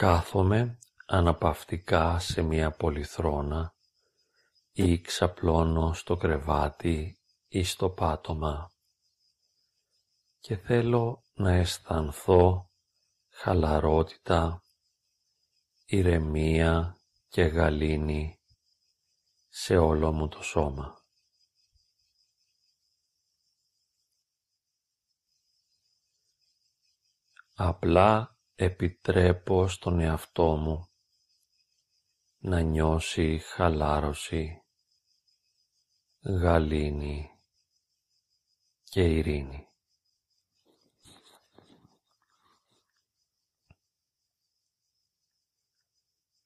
Κάθομαι αναπαυτικά σε μια πολυθρόνα ή ξαπλώνω στο κρεβάτι ή στο πάτωμα και θέλω να αισθανθώ χαλαρότητα, ηρεμία και γαλήνη σε όλο μου το σώμα. Απλά επιτρέπω στον εαυτό μου να νιώσει χαλάρωση, γαλήνη και ειρήνη.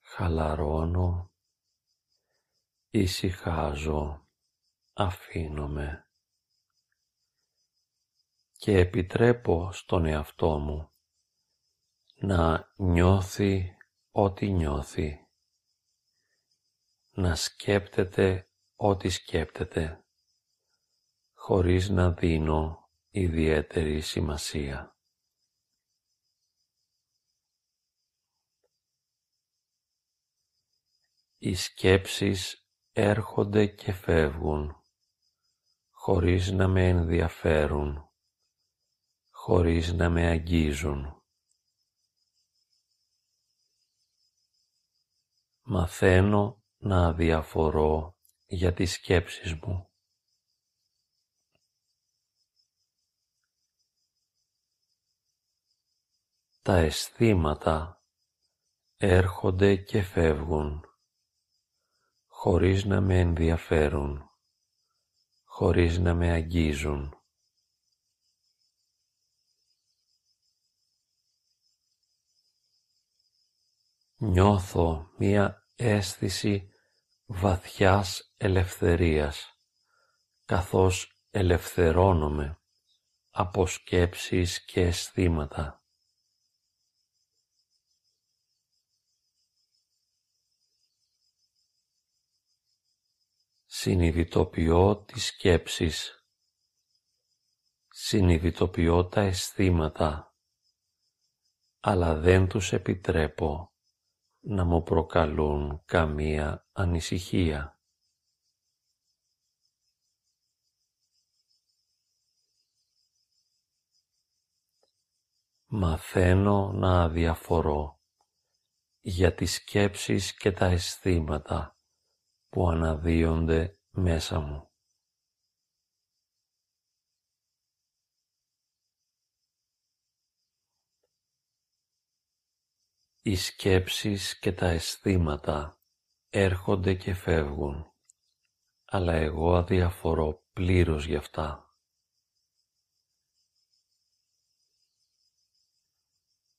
Χαλαρώνω, ησυχάζω, αφήνομαι και επιτρέπω στον εαυτό μου να νιώθει ό,τι νιώθει, να σκέπτεται ό,τι σκέπτεται, χωρίς να δίνω ιδιαίτερη σημασία. Οι σκέψεις έρχονται και φεύγουν, χωρίς να με ενδιαφέρουν, χωρίς να με αγγίζουν. Μαθαίνω να αδιαφορώ για τις σκέψεις μου. Τα αισθήματα έρχονται και φεύγουν, χωρίς να με ενδιαφέρουν, χωρίς να με αγγίζουν. νιώθω μία αίσθηση βαθιάς ελευθερίας, καθώς ελευθερώνομαι από σκέψεις και αισθήματα. Συνειδητοποιώ τις σκέψεις, συνειδητοποιώ τα αισθήματα, αλλά δεν τους επιτρέπω να μου προκαλούν καμία ανησυχία. Μαθαίνω να αδιαφορώ για τις σκέψεις και τα αισθήματα που αναδύονται μέσα μου. Οι σκέψεις και τα αισθήματα έρχονται και φεύγουν, αλλά εγώ αδιαφορώ πλήρως γι' αυτά.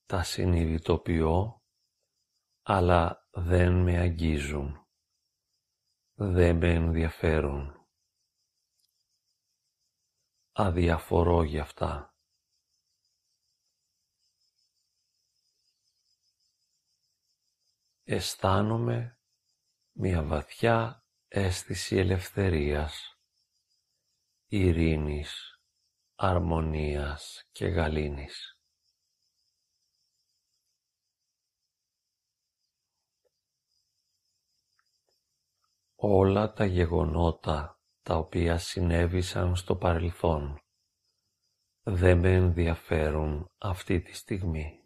Τα συνειδητοποιώ, αλλά δεν με αγγίζουν, δεν με ενδιαφέρουν. Αδιαφορώ γι' αυτά. Αισθάνομαι μια βαθιά αίσθηση ελευθερίας, ειρήνης, αρμονίας και γαλήνης. Όλα τα γεγονότα τα οποία συνέβησαν στο παρελθόν δεν με ενδιαφέρουν αυτή τη στιγμή.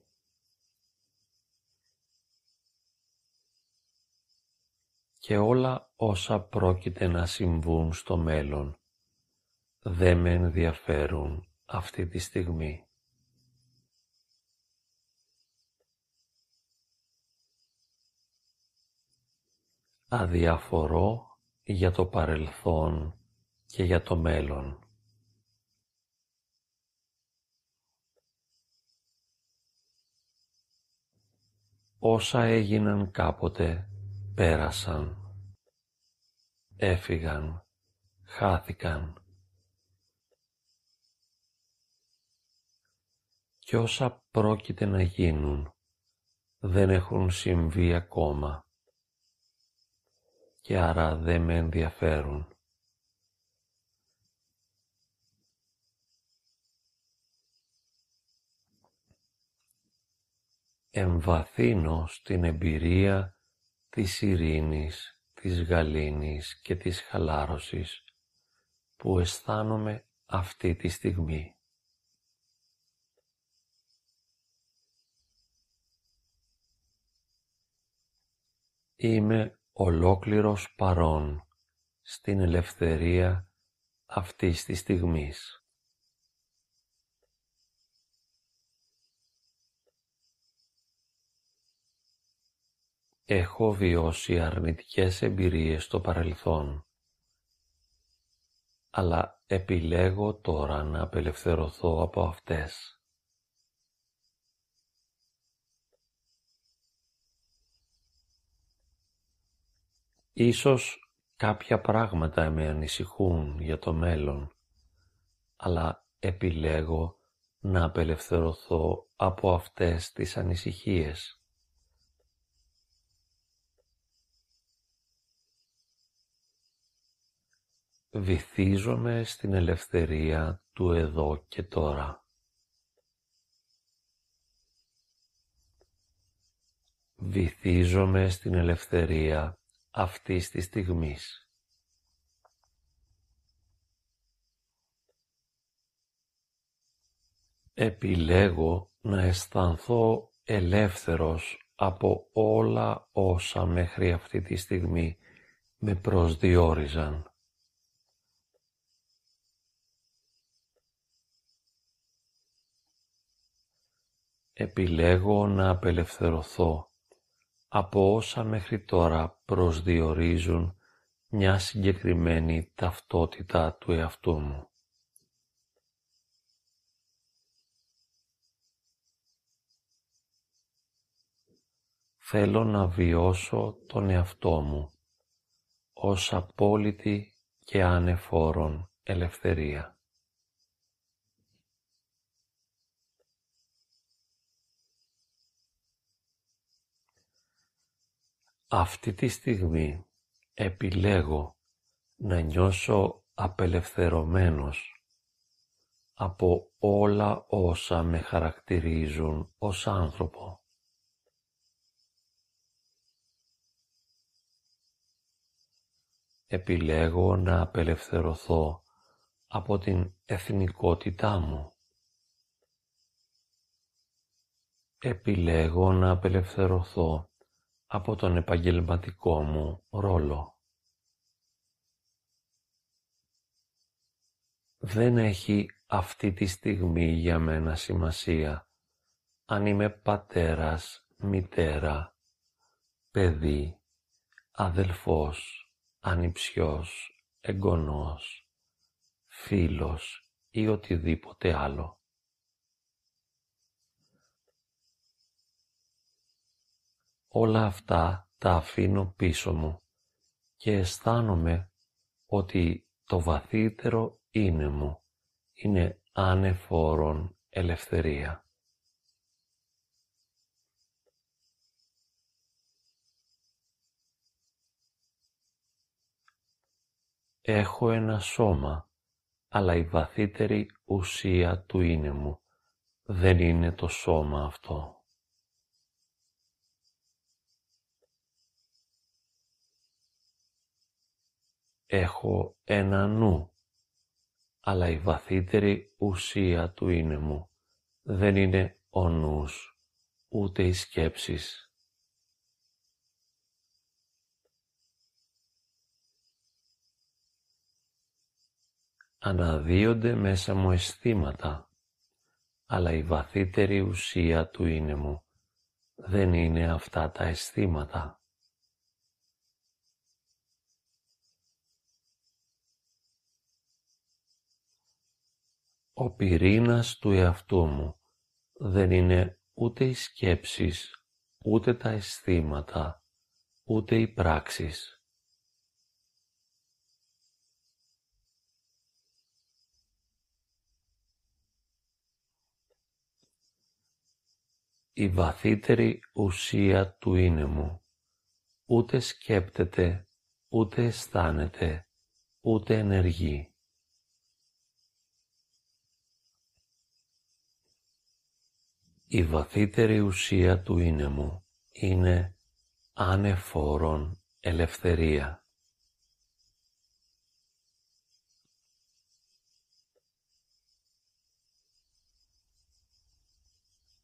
Και όλα όσα πρόκειται να συμβούν στο μέλλον δεν με ενδιαφέρουν αυτή τη στιγμή. Αδιαφορώ για το παρελθόν και για το μέλλον. Όσα έγιναν κάποτε πέρασαν, έφυγαν, χάθηκαν. Κι όσα πρόκειται να γίνουν δεν έχουν συμβεί ακόμα και άρα δεν με ενδιαφέρουν. εμβαθύνω στην εμπειρία της ειρήνης, της γαλήνης και της χαλάρωσης που αισθάνομαι αυτή τη στιγμή. Είμαι ολόκληρος παρόν στην ελευθερία αυτής της στιγμής. Έχω βιώσει αρνητικές εμπειρίες στο παρελθόν, αλλά επιλέγω τώρα να απελευθερωθώ από αυτές. Ίσως κάποια πράγματα με ανησυχούν για το μέλλον, αλλά επιλέγω να απελευθερωθώ από αυτές τις ανησυχίες. Βυθίζομαι στην ελευθερία του εδώ και τώρα. Βυθίζομαι στην ελευθερία αυτής της στιγμής. Επιλέγω να αισθανθώ ελεύθερος από όλα όσα μέχρι αυτή τη στιγμή με προσδιορίζαν. Επιλέγω να απελευθερωθώ από όσα μέχρι τώρα προσδιορίζουν μια συγκεκριμένη ταυτότητα του εαυτού μου. Θέλω να βιώσω τον εαυτό μου ως απόλυτη και ανεφόρον ελευθερία. Αυτή τη στιγμή επιλέγω να νιώσω απελευθερωμένος από όλα όσα με χαρακτηρίζουν ως άνθρωπο. Επιλέγω να απελευθερωθώ από την εθνικότητά μου. Επιλέγω να απελευθερωθώ από τον επαγγελματικό μου ρόλο. Δεν έχει αυτή τη στιγμή για μένα σημασία αν είμαι πατέρας, μητέρα, παιδί, αδελφός, ανιψιός, εγγονός, φίλος ή οτιδήποτε άλλο. Όλα αυτά τα αφήνω πίσω μου και αισθάνομαι ότι το βαθύτερο είναι μου είναι ανεφόρον ελευθερία. Έχω ένα σώμα, αλλά η βαθύτερη ουσία του είναι μου δεν είναι το σώμα αυτό. Έχω ένα νου, αλλά η βαθύτερη ουσία του είναι μου δεν είναι ο νους, ούτε οι σκέψεις. Αναδύονται μέσα μου αισθήματα, αλλά η βαθύτερη ουσία του είναι μου δεν είναι αυτά τα αισθήματα. Ο πυρήνας του εαυτού μου δεν είναι ούτε οι σκέψεις, ούτε τα αισθήματα, ούτε οι πράξεις. Η βαθύτερη ουσία του είναι μου ούτε σκέπτεται, ούτε αισθάνεται, ούτε ενεργεί. Η βαθύτερη ουσία του είναι μου είναι ανεφόρον ελευθερία.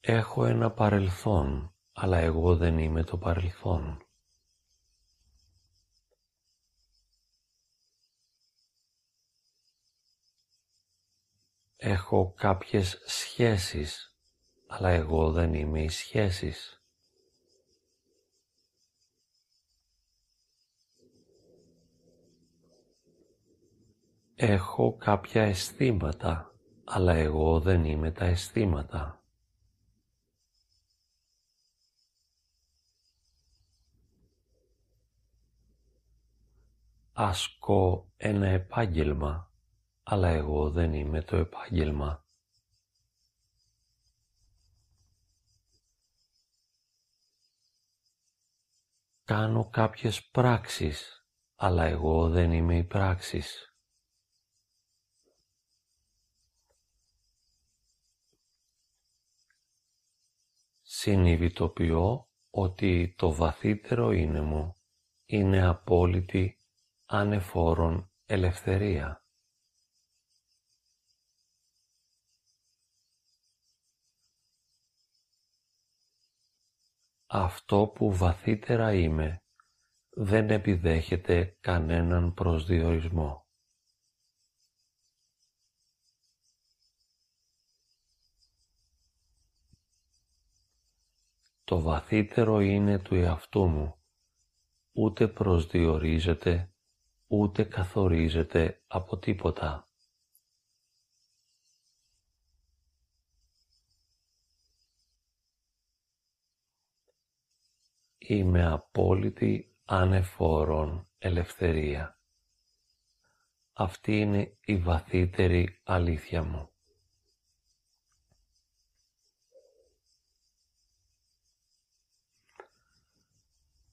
Έχω ένα παρελθόν, αλλά εγώ δεν είμαι το παρελθόν. Έχω κάποιες σχέσεις, αλλά εγώ δεν είμαι οι σχέσεις. Έχω κάποια αισθήματα, αλλά εγώ δεν είμαι τα αισθήματα. Ασκώ ένα επάγγελμα, αλλά εγώ δεν είμαι το επάγγελμα. Κάνω κάποιες πράξεις, αλλά εγώ δεν είμαι οι πράξεις. Συνειδητοποιώ ότι το βαθύτερο είναι μου είναι απόλυτη ανεφόρον ελευθερία. Αυτό που βαθύτερα είμαι δεν επιδέχεται κανέναν προσδιορισμό. Το βαθύτερο είναι του εαυτού μου, ούτε προσδιορίζεται, ούτε καθορίζεται από τίποτα. Είμαι απόλυτη ανεφόρον ελευθερία. Αυτή είναι η βαθύτερη αλήθεια μου.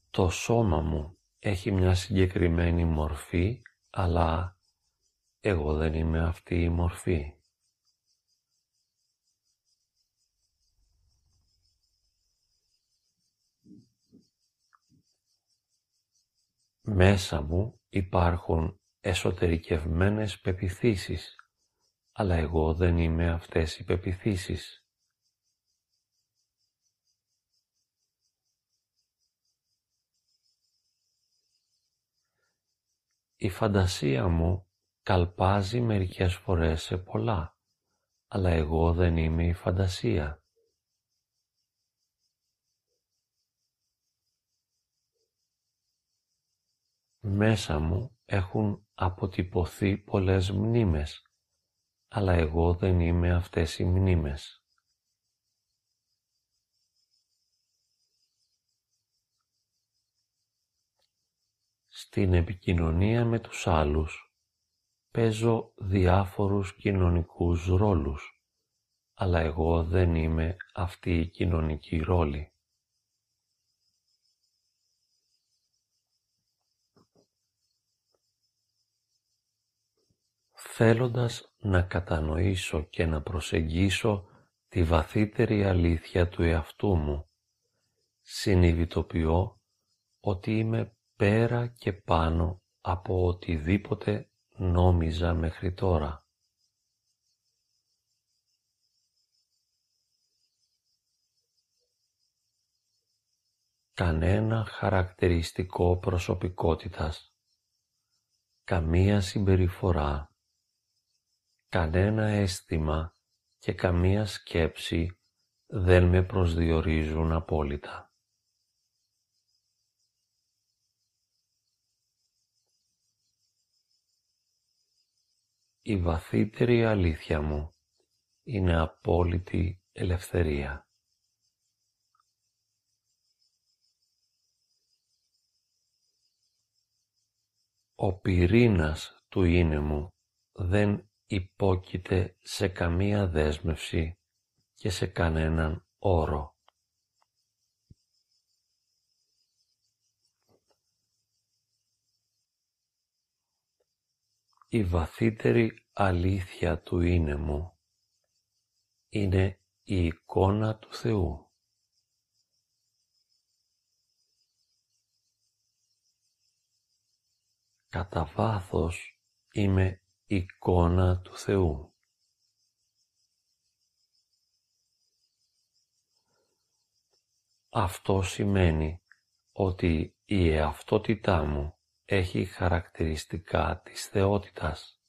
Το σώμα μου έχει μια συγκεκριμένη μορφή, αλλά εγώ δεν είμαι αυτή η μορφή. Μέσα μου υπάρχουν εσωτερικευμένες πεπιθήσεις, αλλά εγώ δεν είμαι αυτές οι πεπιθήσεις. Η φαντασία μου καλπάζει μερικές φορές σε πολλά, αλλά εγώ δεν είμαι η φαντασία. Μέσα μου έχουν αποτυπωθεί πολλές μνήμες, αλλά εγώ δεν είμαι αυτές οι μνήμες. Στην επικοινωνία με τους άλλους παίζω διάφορους κοινωνικούς ρόλους, αλλά εγώ δεν είμαι αυτή η κοινωνική ρόλη. Θέλοντας να κατανοήσω και να προσεγγίσω τη βαθύτερη αλήθεια του εαυτού μου, συνειδητοποιώ ότι είμαι πέρα και πάνω από οτιδήποτε νόμιζα μέχρι τώρα. Κανένα χαρακτηριστικό προσωπικότητας, καμία συμπεριφορά, κανένα αίσθημα και καμία σκέψη δεν με προσδιορίζουν απόλυτα. Η βαθύτερη αλήθεια μου είναι απόλυτη ελευθερία. Ο πυρήνας του είναι μου δεν υπόκειται σε καμία δέσμευση και σε κανέναν όρο. Η βαθύτερη αλήθεια του είναι μου είναι η εικόνα του Θεού. Κατά βάθος είμαι εικόνα του Θεού. Αυτό σημαίνει ότι η εαυτότητά μου έχει χαρακτηριστικά της θεότητας.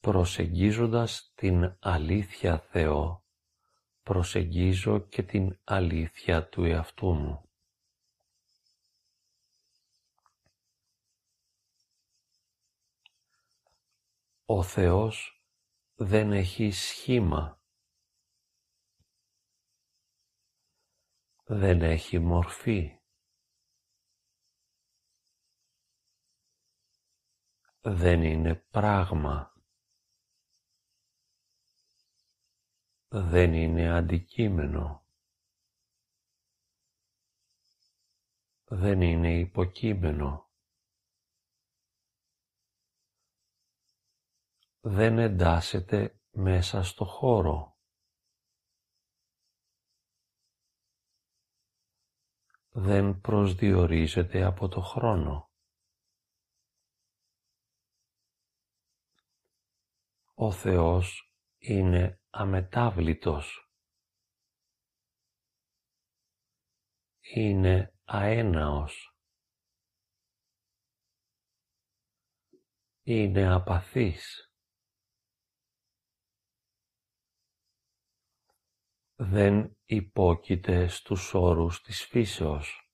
Προσεγγίζοντας την αλήθεια Θεό, προσεγγίζω και την αλήθεια του εαυτού μου. Ο Θεός δεν έχει σχήμα. Δεν έχει μορφή. Δεν είναι πράγμα. Δεν είναι αντικείμενο. Δεν είναι υποκείμενο. Δεν εντάσσεται μέσα στο χώρο. Δεν προσδιορίζεται από το χρόνο. Ο Θεός είναι αμετάβλητος. Είναι αέναος. Είναι απαθής. Δεν υπόκειται στους όρους της φύσεως.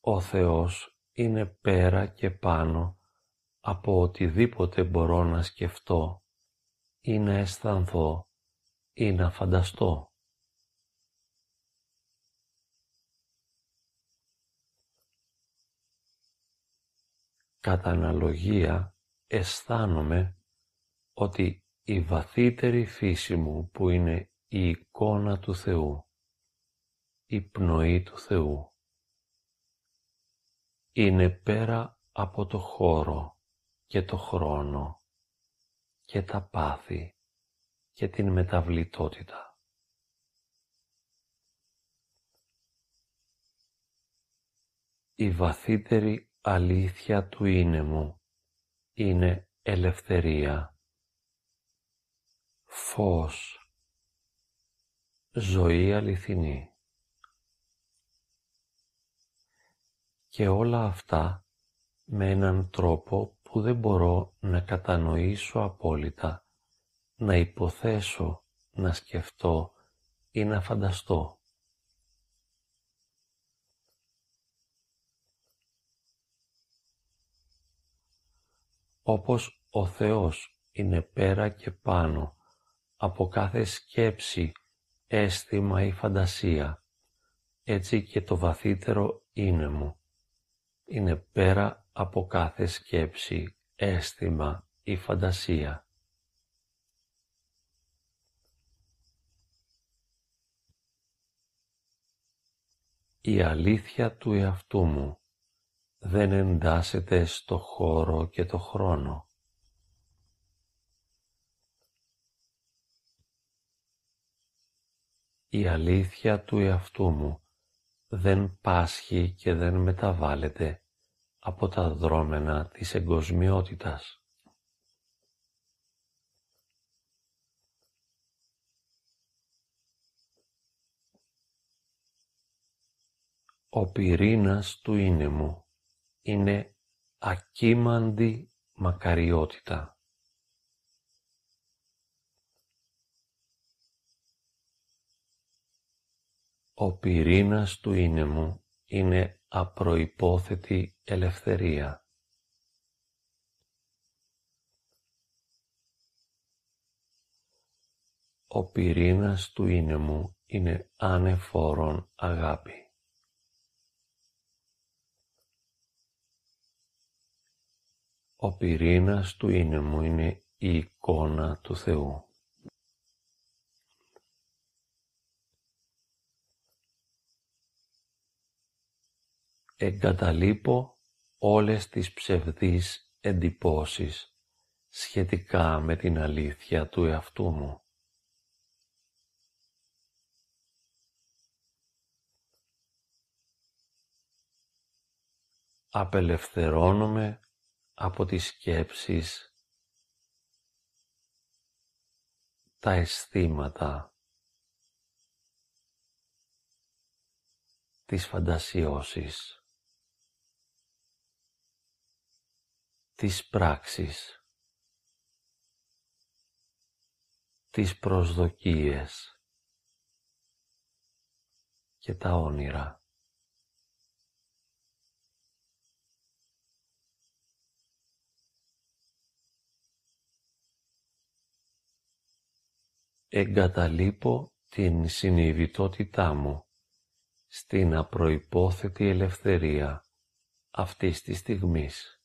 Ο Θεός είναι πέρα και πάνω από οτιδήποτε μπορώ να σκεφτώ ή να αισθανθώ ή να φανταστώ. Κατά αναλογία αισθάνομαι ότι η βαθύτερη φύση μου που είναι η εικόνα του Θεού, η πνοή του Θεού, είναι πέρα από το χώρο και το χρόνο και τα πάθη και την μεταβλητότητα. Η βαθύτερη αλήθεια του είναι μου είναι ελευθερία φως, ζωή αληθινή. Και όλα αυτά με έναν τρόπο που δεν μπορώ να κατανοήσω απόλυτα, να υποθέσω, να σκεφτώ ή να φανταστώ. Όπως ο Θεός είναι πέρα και πάνω από κάθε σκέψη, αίσθημα ή φαντασία. Έτσι και το βαθύτερο είναι μου. Είναι πέρα από κάθε σκέψη, αίσθημα ή φαντασία. Η αλήθεια του εαυτού μου δεν εντάσσεται στο χώρο και το χρόνο. Η αλήθεια του εαυτού μου δεν πάσχει και δεν μεταβάλλεται από τα δρόμενα της εγκοσμιότητας. Ο πυρήνας του είναι μου είναι ακίμαντη μακαριότητα. Ο πυρήνας του είναι μου είναι απροϋπόθετη ελευθερία. Ο πυρήνας του είναι μου είναι ανεφόρον αγάπη. Ο πυρήνας του είναι μου είναι η εικόνα του Θεού. Εγκαταλείπω όλες τις ψευδείς εντυπώσεις σχετικά με την αλήθεια του εαυτού μου. Απελευθερώνομαι από τις σκέψεις, τα αισθήματα, τις φαντασιώσεις, τις πράξεις, τις προσδοκίες και τα όνειρα. Εγκαταλείπω την συνειδητότητά μου στην απροϋπόθετη ελευθερία αυτής της στιγμής.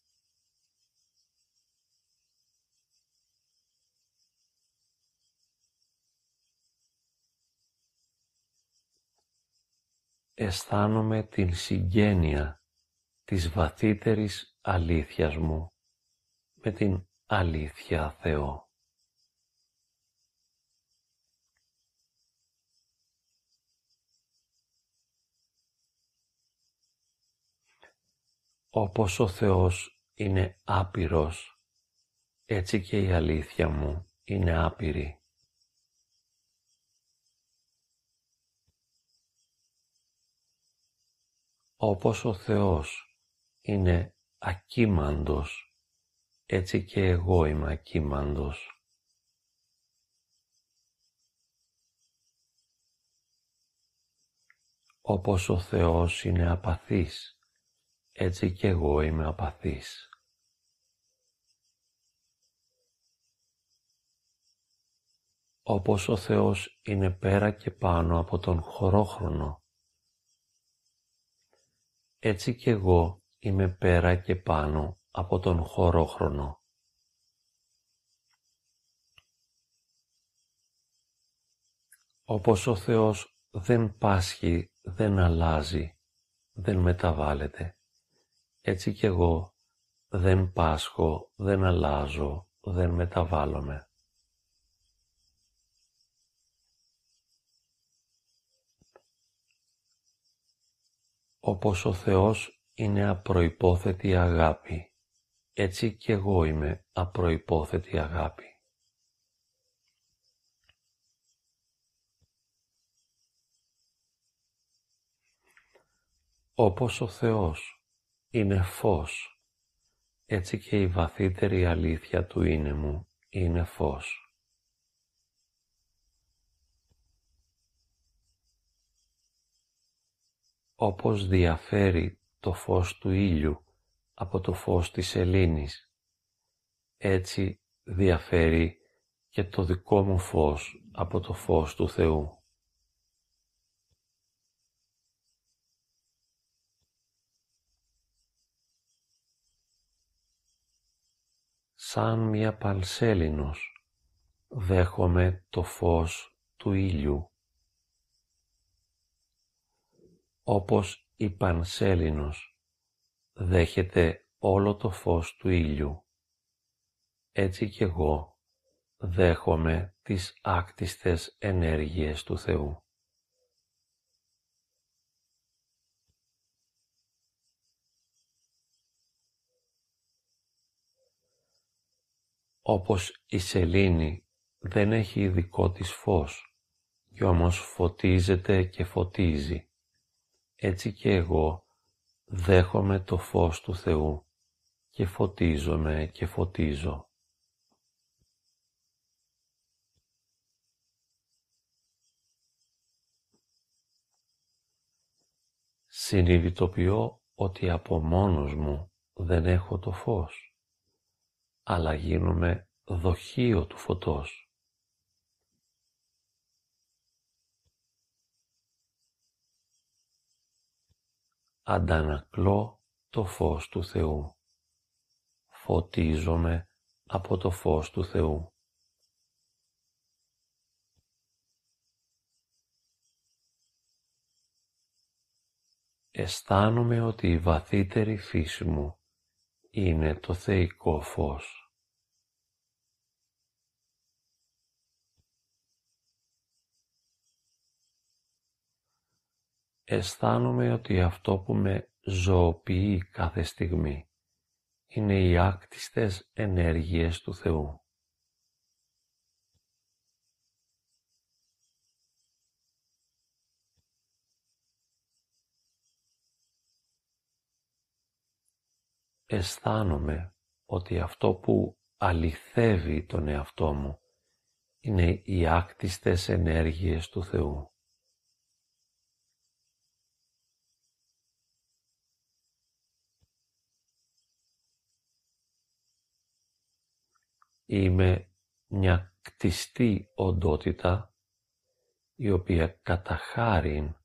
Αισθάνομαι την συγγένεια της βαθύτερης αλήθειας μου με την αλήθεια Θεό. Όπως ο Θεός είναι άπειρος, έτσι και η αλήθεια μου είναι άπειρη. Όπως ο Θεός είναι ακίμαντος, έτσι και εγώ είμαι ακίμαντος. Όπως ο Θεός είναι απαθής, έτσι κι εγώ είμαι απαθής. Όπως ο Θεός είναι πέρα και πάνω από τον χωρόχρονο, έτσι κι εγώ είμαι πέρα και πάνω από τον χωρόχρονο. Όπως ο Θεός δεν πάσχει, δεν αλλάζει, δεν μεταβάλλεται έτσι κι εγώ δεν πάσχω, δεν αλλάζω, δεν μεταβάλλομαι. Όπως ο Θεός είναι απροϋπόθετη αγάπη, έτσι κι εγώ είμαι απροϋπόθετη αγάπη. Όπως ο Θεός είναι φως, έτσι και η βαθύτερη αλήθεια του είναι μου είναι φως. Όπως διαφέρει το φως του ήλιου από το φως της σελήνης, έτσι διαφέρει και το δικό μου φως από το φως του Θεού. σαν μια παλσέλινος δέχομαι το φως του ήλιου. Όπως η πανσέλινος δέχεται όλο το φως του ήλιου, έτσι κι εγώ δέχομαι τις άκτιστες ενέργειες του Θεού. όπως η σελήνη δεν έχει δικό της φως, κι όμως φωτίζεται και φωτίζει. Έτσι και εγώ δέχομαι το φως του Θεού και φωτίζομαι και φωτίζω. Συνειδητοποιώ ότι από μόνος μου δεν έχω το φως αλλά γίνομαι δοχείο του φωτός. Αντανακλώ το φως του Θεού. Φωτίζομαι από το φως του Θεού. Αισθάνομαι ότι η βαθύτερη φύση μου είναι το θεϊκό φως. Αισθάνομαι ότι αυτό που με ζωοποιεί κάθε στιγμή είναι οι άκτιστες ενέργειες του Θεού. αισθάνομαι ότι αυτό που αληθεύει τον εαυτό μου είναι οι άκτιστες ενέργειες του Θεού. Είμαι μια κτιστή οντότητα η οποία κατά χάριν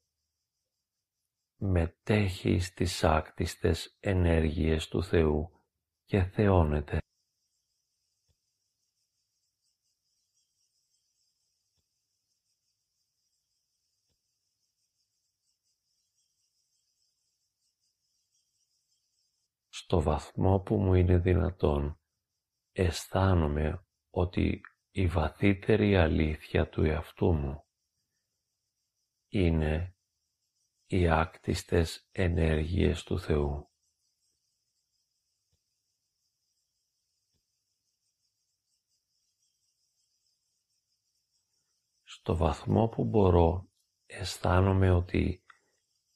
μετέχει στις άκτιστες ενέργειες του Θεού και θεώνεται. Στο βαθμό που μου είναι δυνατόν, αισθάνομαι ότι η βαθύτερη αλήθεια του εαυτού μου είναι οι άκτιστες ενέργειες του Θεού. Στο βαθμό που μπορώ αισθάνομαι ότι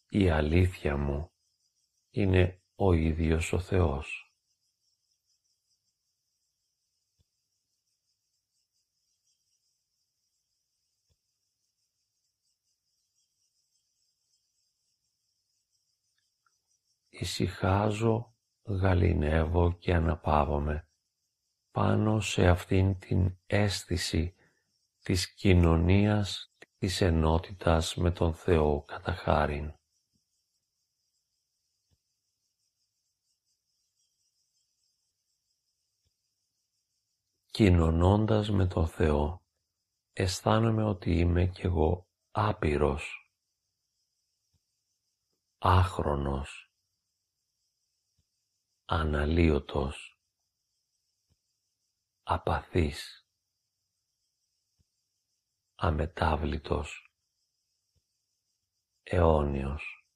η αλήθεια μου είναι ο ίδιος ο Θεός. Ησυχάζω, γαλινεύω και αναπαύομαι πάνω σε αυτήν την αίσθηση της κοινωνίας της ενότητας με τον Θεό κατά χάριν. Κοινωνώντας με τον Θεό, αισθάνομαι ότι είμαι κι εγώ άπειρος, άχρονος, αναλύωτος, απαθής, αμετάβλητος, αιώνιος.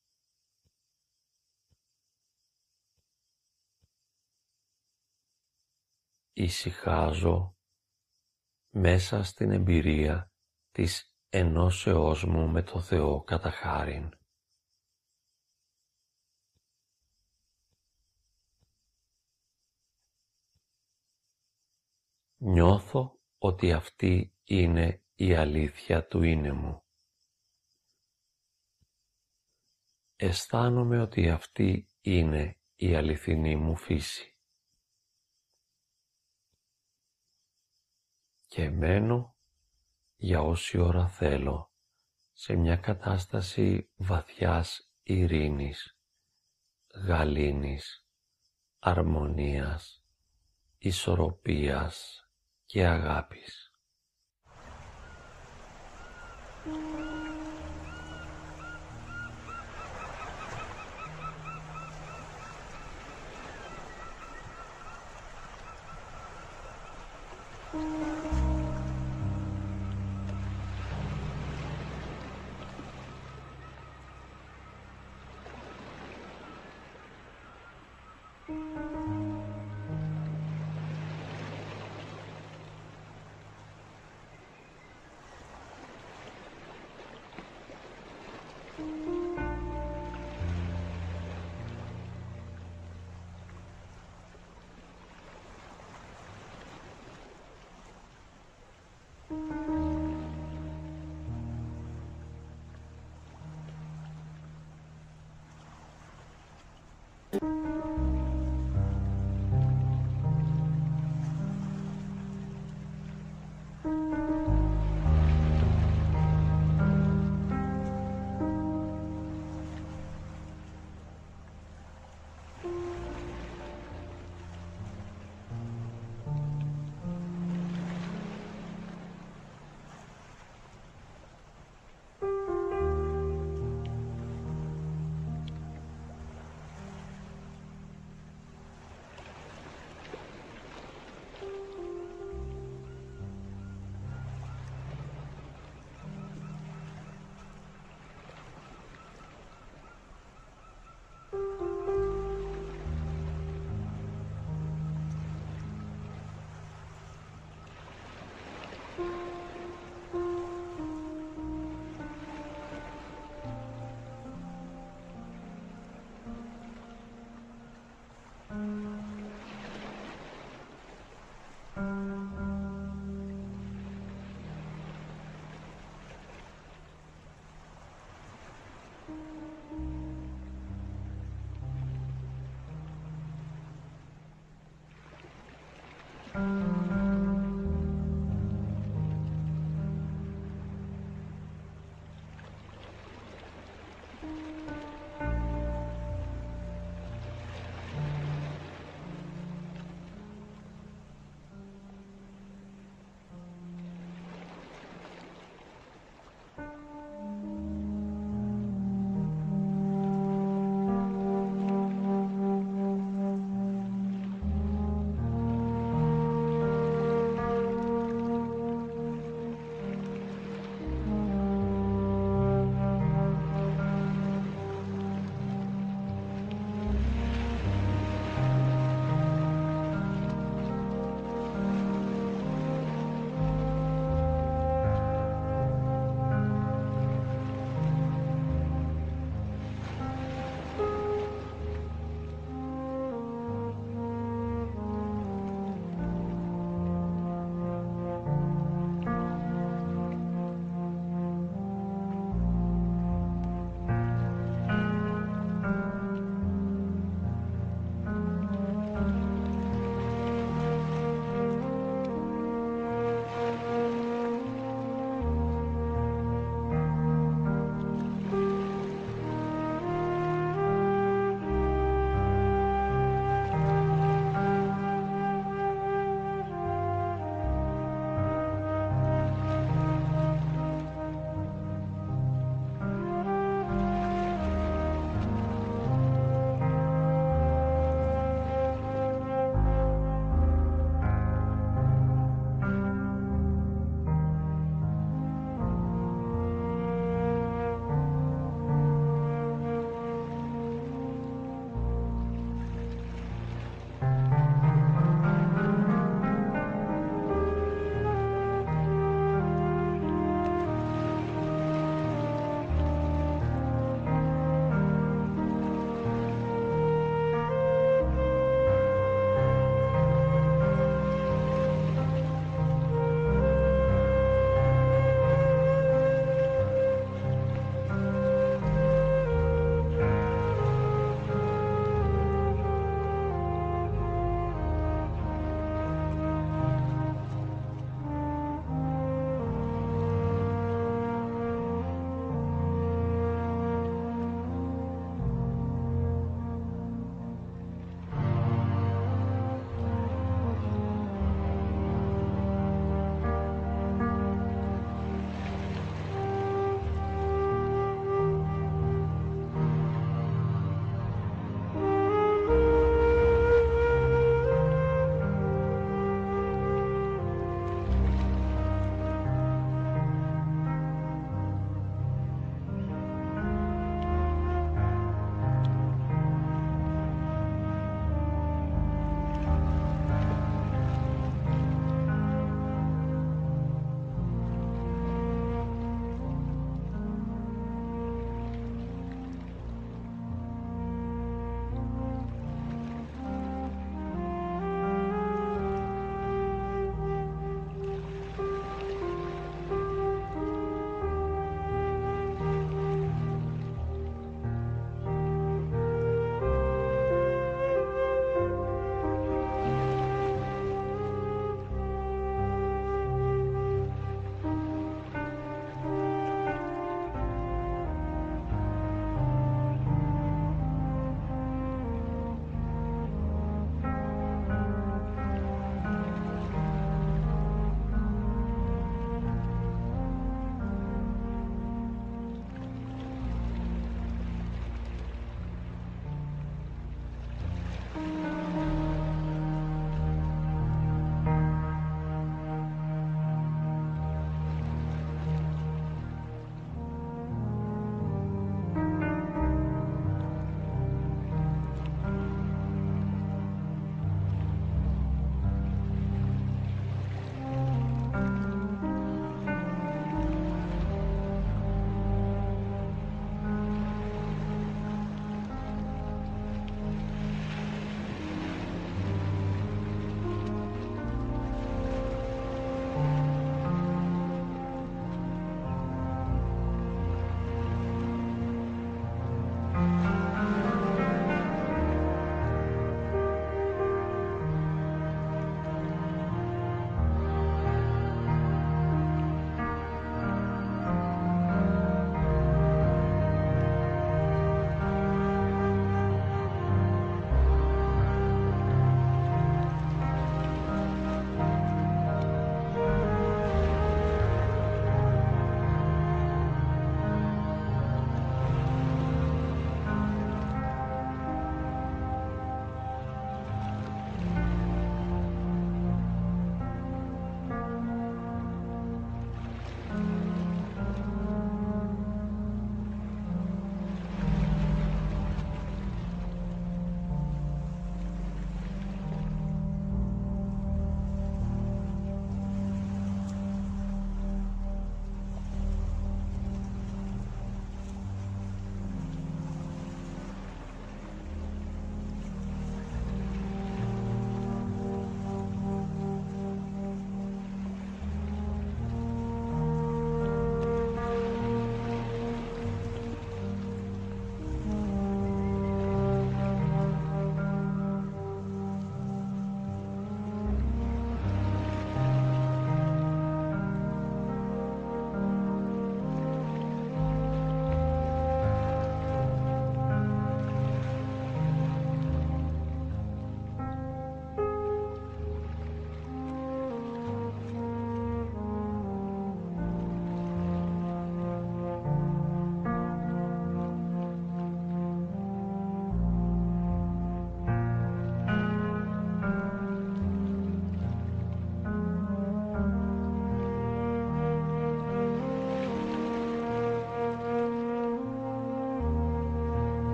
Ησυχάζω μέσα στην εμπειρία της ενώσεώς μου με το Θεό κατά χάριν. Νιώθω ότι αυτή είναι η αλήθεια του είναι μου. Αισθάνομαι ότι αυτή είναι η αληθινή μου φύση. Και μένω για όση ώρα θέλω σε μια κατάσταση βαθιάς ειρήνης, γαλήνης, αρμονίας, ισορροπίας και αγάπης.